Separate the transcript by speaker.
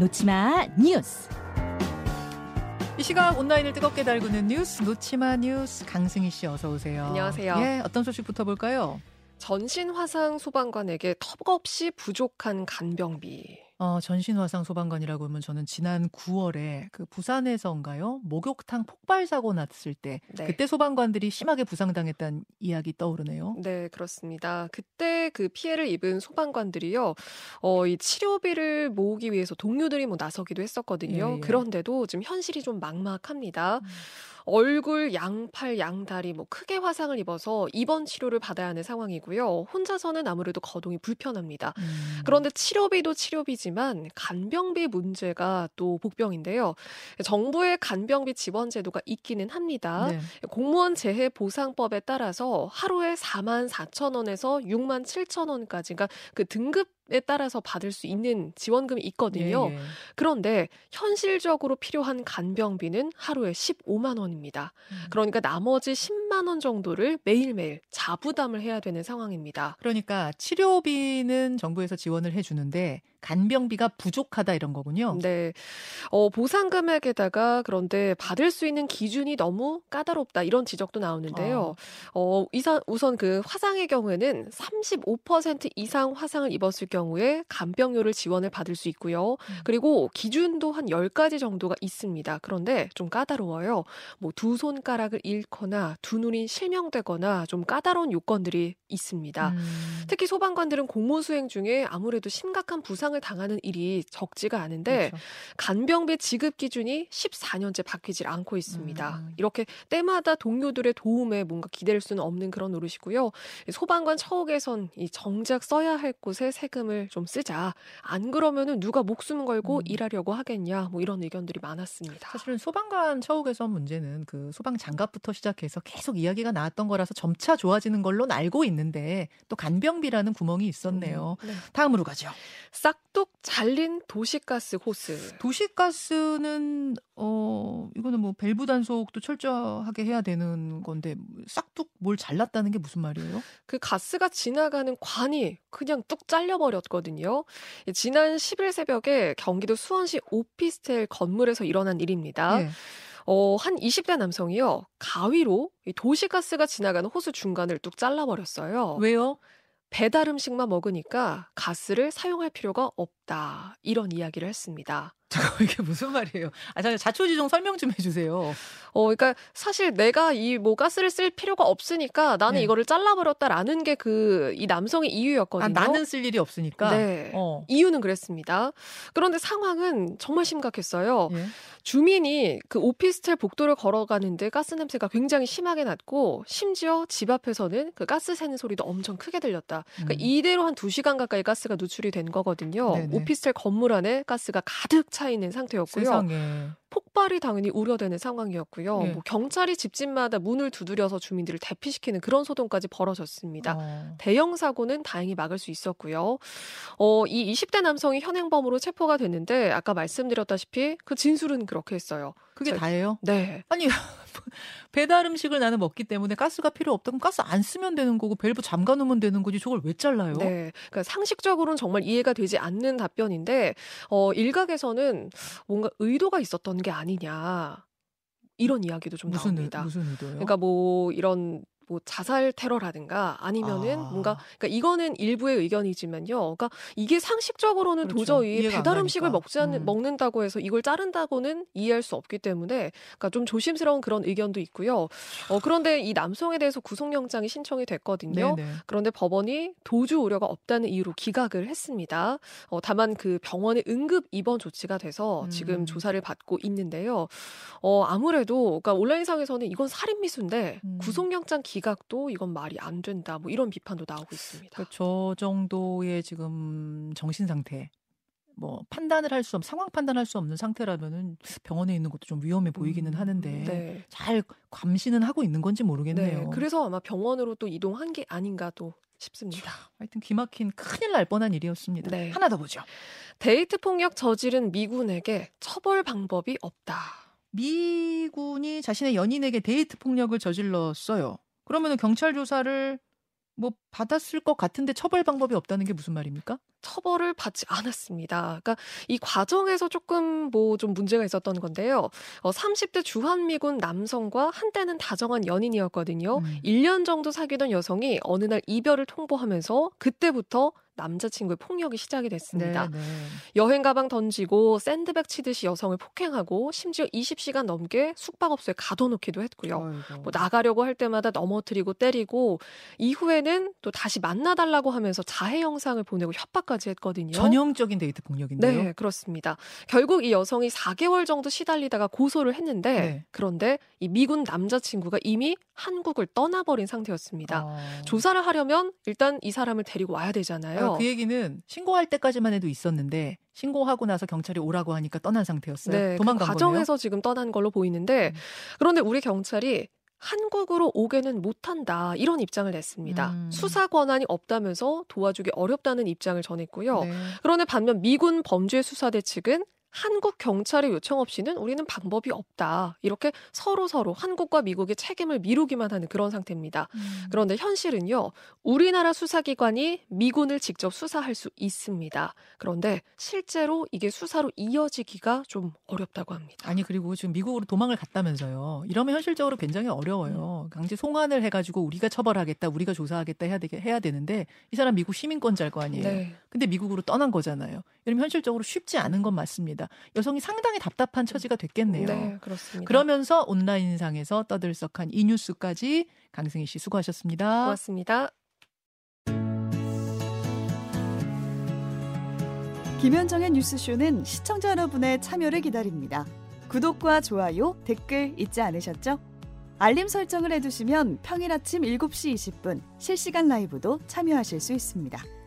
Speaker 1: 놓치마 뉴스.
Speaker 2: 이 시각 온라인을 뜨겁게 달구는 뉴스 놓치마 뉴스 강승희 씨 어서 오세요.
Speaker 3: 안녕하세요.
Speaker 2: 예, 어떤 소식부터 볼까요?
Speaker 3: 전신 화상 소방관에게 턱없이 부족한 간병비.
Speaker 2: 어, 전신화상 소방관이라고 하면 저는 지난 9월에 그 부산에서인가요? 목욕탕 폭발 사고 났을 때
Speaker 3: 네.
Speaker 2: 그때 소방관들이 심하게 부상당했다는 이야기 떠오르네요.
Speaker 3: 네, 그렇습니다. 그때 그 피해를 입은 소방관들이요, 어, 이 치료비를 모으기 위해서 동료들이 뭐 나서기도 했었거든요.
Speaker 2: 예, 예.
Speaker 3: 그런데도 지금 현실이 좀 막막합니다.
Speaker 2: 음.
Speaker 3: 얼굴, 양팔, 양다리 뭐 크게 화상을 입어서 입원 치료를 받아야 하는 상황이고요. 혼자서는 아무래도 거동이 불편합니다.
Speaker 2: 음.
Speaker 3: 그런데 치료비도 치료비지만 간병비 문제가 또 복병인데요. 정부의 간병비 지원 제도가 있기는 합니다.
Speaker 2: 네.
Speaker 3: 공무원 재해 보상법에 따라서 하루에 4만 4천 원에서 6만 7천 원까지 그러니까 그 등급 에 따라서 받을 수 있는 지원금이 있거든요.
Speaker 2: 예, 예.
Speaker 3: 그런데 현실적으로 필요한 간병비는 하루에 15만 원입니다.
Speaker 2: 음.
Speaker 3: 그러니까 나머지 10만 원 정도를 매일매일 자부담을 해야 되는 상황입니다.
Speaker 2: 그러니까 치료비는 정부에서 지원을 해 주는데 간병비가 부족하다 이런 거군요.
Speaker 3: 네. 어, 보상 금액에다가 그런데 받을 수 있는 기준이 너무 까다롭다 이런 지적도 나오는데요. 어, 이상, 우선 그 화상의 경우에는 35% 이상 화상을 입었을 경우에 간병료를 지원을 받을 수 있고요.
Speaker 2: 음.
Speaker 3: 그리고 기준도 한 10가지 정도가 있습니다. 그런데 좀 까다로워요. 뭐 두 손가락을 잃거나 두 눈이 실명되거나 좀 까다로운 요건들이 있습니다.
Speaker 2: 음.
Speaker 3: 특히 소방관들은 공무 수행 중에 아무래도 심각한 부상을 당하는 일이 적지가 않은데
Speaker 2: 그렇죠.
Speaker 3: 간병비 지급 기준이 14년째 바뀌질 않고 있습니다.
Speaker 2: 음.
Speaker 3: 이렇게 때마다 동료들의 도움에 뭔가 기댈 수는 없는 그런 노릇이고요. 소방관 처우개선 이 정작 써야 할 곳에 세금을 좀 쓰자. 안 그러면은 누가 목숨 걸고
Speaker 2: 음.
Speaker 3: 일하려고 하겠냐. 뭐 이런 의견들이 많았습니다.
Speaker 2: 사실은 소방관 처우 개선 문제는 그 소방 장갑부터 시작해서 계속 이야기가 나왔던 거라서 점차 좋아지는 걸로는 알고 있는데 또 간병비라는 구멍이 있었네요.
Speaker 3: 음, 네.
Speaker 2: 다음으로 가죠.
Speaker 3: 싹둑 잘린 도시가스 호스.
Speaker 2: 도시가스는 어 이거는 뭐 밸브 단속도 철저하게 해야 되는 건데 싹둑 뭘 잘랐다는 게 무슨 말이에요?
Speaker 3: 그 가스가 지나가는 관이 그냥 뚝 잘려 버렸거든요. 예, 지난 10일 새벽에 경기도 수원시 오피스텔 건물에서 일어난 일입니다.
Speaker 2: 예.
Speaker 3: 어, 한 20대 남성이요. 가위로 이 도시가스가 지나가는 호수 중간을 뚝 잘라버렸어요.
Speaker 2: 왜요?
Speaker 3: 배달 음식만 먹으니까 가스를 사용할 필요가 없다. 이런 이야기를 했습니다.
Speaker 2: 잠깐 이게 무슨 말이에요? 아, 잠깐 자초지종 설명 좀 해주세요.
Speaker 3: 어, 그러니까 사실 내가 이 뭐 가스를 쓸 필요가 없으니까 나는
Speaker 2: 네.
Speaker 3: 이거를 잘라버렸다라는 게 그 이 남성의 이유였거든요.
Speaker 2: 아, 나는 쓸 일이 없으니까.
Speaker 3: 네.
Speaker 2: 어.
Speaker 3: 이유는 그랬습니다. 그런데 상황은 정말 심각했어요.
Speaker 2: 예.
Speaker 3: 주민이 그 오피스텔 복도를 걸어가는데 가스 냄새가 굉장히 심하게 났고 심지어 집 앞에서는 그 가스 새는 소리도 엄청 크게 들렸다. 그러니까
Speaker 2: 음.
Speaker 3: 이대로 한 2시간 가까이 가스가 누출이 된 거거든요.
Speaker 2: 네네.
Speaker 3: 오피스텔 건물 안에 가스가 가득 차 있는 상태였고요.
Speaker 2: 세상에.
Speaker 3: 폭발이 당연히 우려되는 상황이었고요.
Speaker 2: 예.
Speaker 3: 뭐 경찰이 집집마다 문을 두드려서 주민들을 대피시키는 그런 소동까지 벌어졌습니다.
Speaker 2: 어.
Speaker 3: 대형 사고는 다행히 막을 수 있었고요. 어, 이 20대 남성이 현행범으로 체포가 됐는데 아까 말씀드렸다시피 그 진술은 그렇게 했어요.
Speaker 2: 그게
Speaker 3: 저-
Speaker 2: 다예요?
Speaker 3: 네.
Speaker 2: 아니 배달 음식을 나는 먹기 때문에 가스가 필요 없다 그럼 가스 안 쓰면 되는 거고 밸브 잠가 놓으면 되는 거지 저걸 왜 잘라요?
Speaker 3: 네. 그러니까 상식적으로는 정말 이해가 되지 않는 답변인데 어, 일각에서는 뭔가 의도가 있었던 게 아니냐. 이런 이야기도 좀
Speaker 2: 무슨 의,
Speaker 3: 나옵니다.
Speaker 2: 무슨 의도예요?
Speaker 3: 그러니까 뭐 이런 뭐 자살 테러라든가 아니면은
Speaker 2: 아.
Speaker 3: 뭔가 그러니까 이거는 일부의 의견이지만요. 그러니까 이게 상식적으로는
Speaker 2: 그렇죠.
Speaker 3: 도저히 배달. 음식을 먹지 않는
Speaker 2: 음.
Speaker 3: 먹는다고 해서 이걸 자른다고는 이해할 수 없기 때문에 그러니까 좀 조심스러운 그런 의견도 있고요. 어 그런데 이 남성에 대해서 구속영장이 신청이 됐거든요.
Speaker 2: 네네.
Speaker 3: 그런데 법원이 도주 우려가 없다는 이유로 기각을 했습니다. 어, 다만 그 병원에 응급 입원 조치가 돼서
Speaker 2: 음.
Speaker 3: 지금 조사를 받고 있는데요. 어, 아무래도 그러니까 온라인상에서는 이건 살인 미수인데
Speaker 2: 음.
Speaker 3: 구속영장 기 각도 이건 말이 안 된다. 뭐 이런 비판도 나오고 있습니다.
Speaker 2: 그러니까 저 정도의 지금 정신 상태, 뭐 판단을 할 수 없, 상황 판단할 수 없는 상태라면은 병원에 있는 것도 좀 위험해 보이기는
Speaker 3: 음,
Speaker 2: 하는데
Speaker 3: 네.
Speaker 2: 잘 감시는 하고 있는 건지 모르겠네요.
Speaker 3: 네. 그래서 아마 병원으로 또 이동한 게 아닌가 또 싶습니다.
Speaker 2: 하여튼 기막힌 큰일 날 뻔한 일이었습니다.
Speaker 3: 네.
Speaker 2: 하나 더 보죠.
Speaker 3: 데이트 폭력 저지른 미군에게 처벌 방법이 없다.
Speaker 2: 미군이 자신의 연인에게 데이트 폭력을 저질렀어요. 그러면 경찰 조사를 뭐 받았을 것 같은데 처벌 방법이 없다는 게 무슨 말입니까?
Speaker 3: 처벌을 받지 않았습니다. 그러니까 이 과정에서 조금 뭐 좀 문제가 있었던 건데요. 어, 30대 주한미군 남성과 한때는 다정한 연인이었거든요. 음. 1년 정도 사귀던 여성이 어느 날 이별을 통보하면서 그때부터 남자친구의 폭력이 시작이 됐습니다. 네, 네. 여행 가방 던지고 샌드백 치듯이 여성을 폭행하고 심지어 20시간 넘게 숙박업소에 가둬놓기도 했고요. 뭐 나가려고 할 때마다 넘어뜨리고 때리고 이후에는 또 다시 만나달라고 하면서 자해 영상을 보내고 협박 까지 했거든요.
Speaker 2: 전형적인 데이트 폭력인데요.
Speaker 3: 네, 그렇습니다. 결국 이 여성이 4개월 정도 시달리다가 고소를 했는데 네. 그런데 이 미군 남자친구가 이미 한국을 떠나버린 상태였습니다. 아... 조사를 하려면 일단 이 사람을 데리고 와야 되잖아요.
Speaker 2: 그 얘기는 신고할 때까지만 해도 있었는데 신고하고 나서 경찰이 오라고 하니까 떠난 상태였어요. 네, 도망간
Speaker 3: 그 과정에서
Speaker 2: 거네요?
Speaker 3: 지금 떠난 걸로 보이는데 음. 그런데 우리 경찰이 한국으로 오게는 못한다 이런 입장을 냈습니다. 음. 수사 권한이 없다면서 도와주기 어렵다는 입장을 전했고요. 네. 그런데 반면 미군 범죄 수사대 측은 한국 경찰의 요청 없이는 우리는 방법이 없다. 이렇게 서로 서로 한국과 미국의 책임을 미루기만 하는 그런 상태입니다. 음. 그런데 현실은요. 우리나라 수사기관이 미군을 직접 수사할 수 있습니다. 그런데 실제로 이게 수사로 이어지기가 좀 어렵다고 합니다.
Speaker 2: 아니 그리고 지금 미국으로 도망을 갔다면서요. 이러면 현실적으로 굉장히 어려워요. 음. 강제 송환을 해가지고 우리가 처벌하겠다, 우리가 조사하겠다 해야 되게 해야 되는데 이 사람 미국 시민권자일 거 아니에요. 네. 근데 미국으로 떠난 거잖아요. 이러면 현실적으로 쉽지 않은 건 맞습니다. 있습니다. 여성이 상당히 답답한 처지가 됐겠네요.
Speaker 3: 네, 그렇습니다.
Speaker 2: 그러면서 온라인상에서 떠들썩한 이 뉴스까지 강승희 씨 수고하셨습니다.
Speaker 3: 고맙습니다.
Speaker 1: 김현정의 뉴스쇼는 시청자 여러분의 참여를 기다립니다. 구독과 좋아요, 댓글 잊지 않으셨죠? 알림 설정을 해두시면 평일 아침 7시 20분 실시간 라이브도 참여하실 수 있습니다.